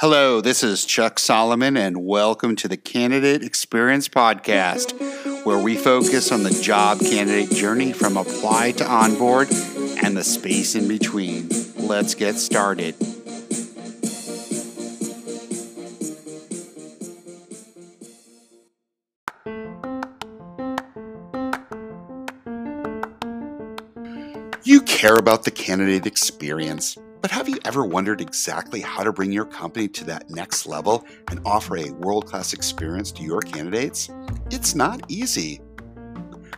Hello, this is Chuck Solomon, and welcome to the Candidate Experience Podcast, where we focus on the job candidate journey from apply to onboard and the space in between. Let's get started. You care about the candidate experience. But have you ever wondered exactly how to bring your company to that next level and offer a world class experience to your candidates? It's not easy.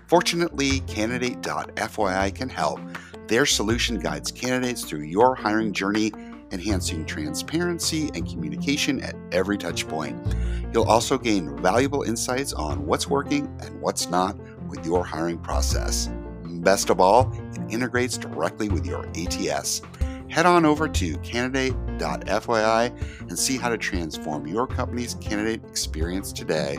Fortunately, Candidate.fyi can help. Their solution guides candidates through your hiring journey, enhancing transparency and communication at every touchpoint. You'll also gain valuable insights on what's working and what's not with your hiring process. Best of all, it integrates directly with your ATS head on over to candidate.fyi and see how to transform your company's candidate experience today.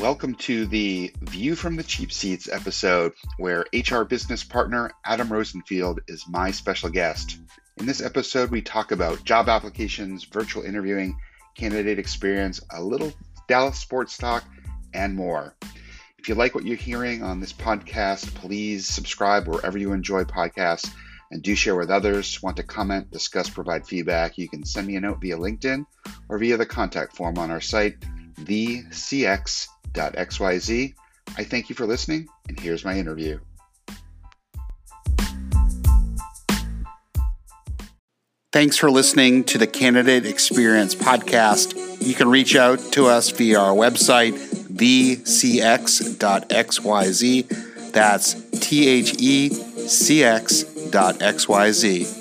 Welcome to the View from the Cheap Seats episode, where HR business partner Adam Rosenfield is my special guest. In this episode, we talk about job applications, virtual interviewing, candidate experience, a little Dallas sports talk, and more. If you like what you're hearing on this podcast, please subscribe wherever you enjoy podcasts and do share with others. Want to comment, discuss, provide feedback, you can send me a note via LinkedIn or via the contact form on our site, thecx.xyz. I thank you for listening, and here's my interview. Thanks for listening to the Candidate Experience podcast. You can reach out to us via our website, thecx.xyz. That's T H E C X dot XYZ.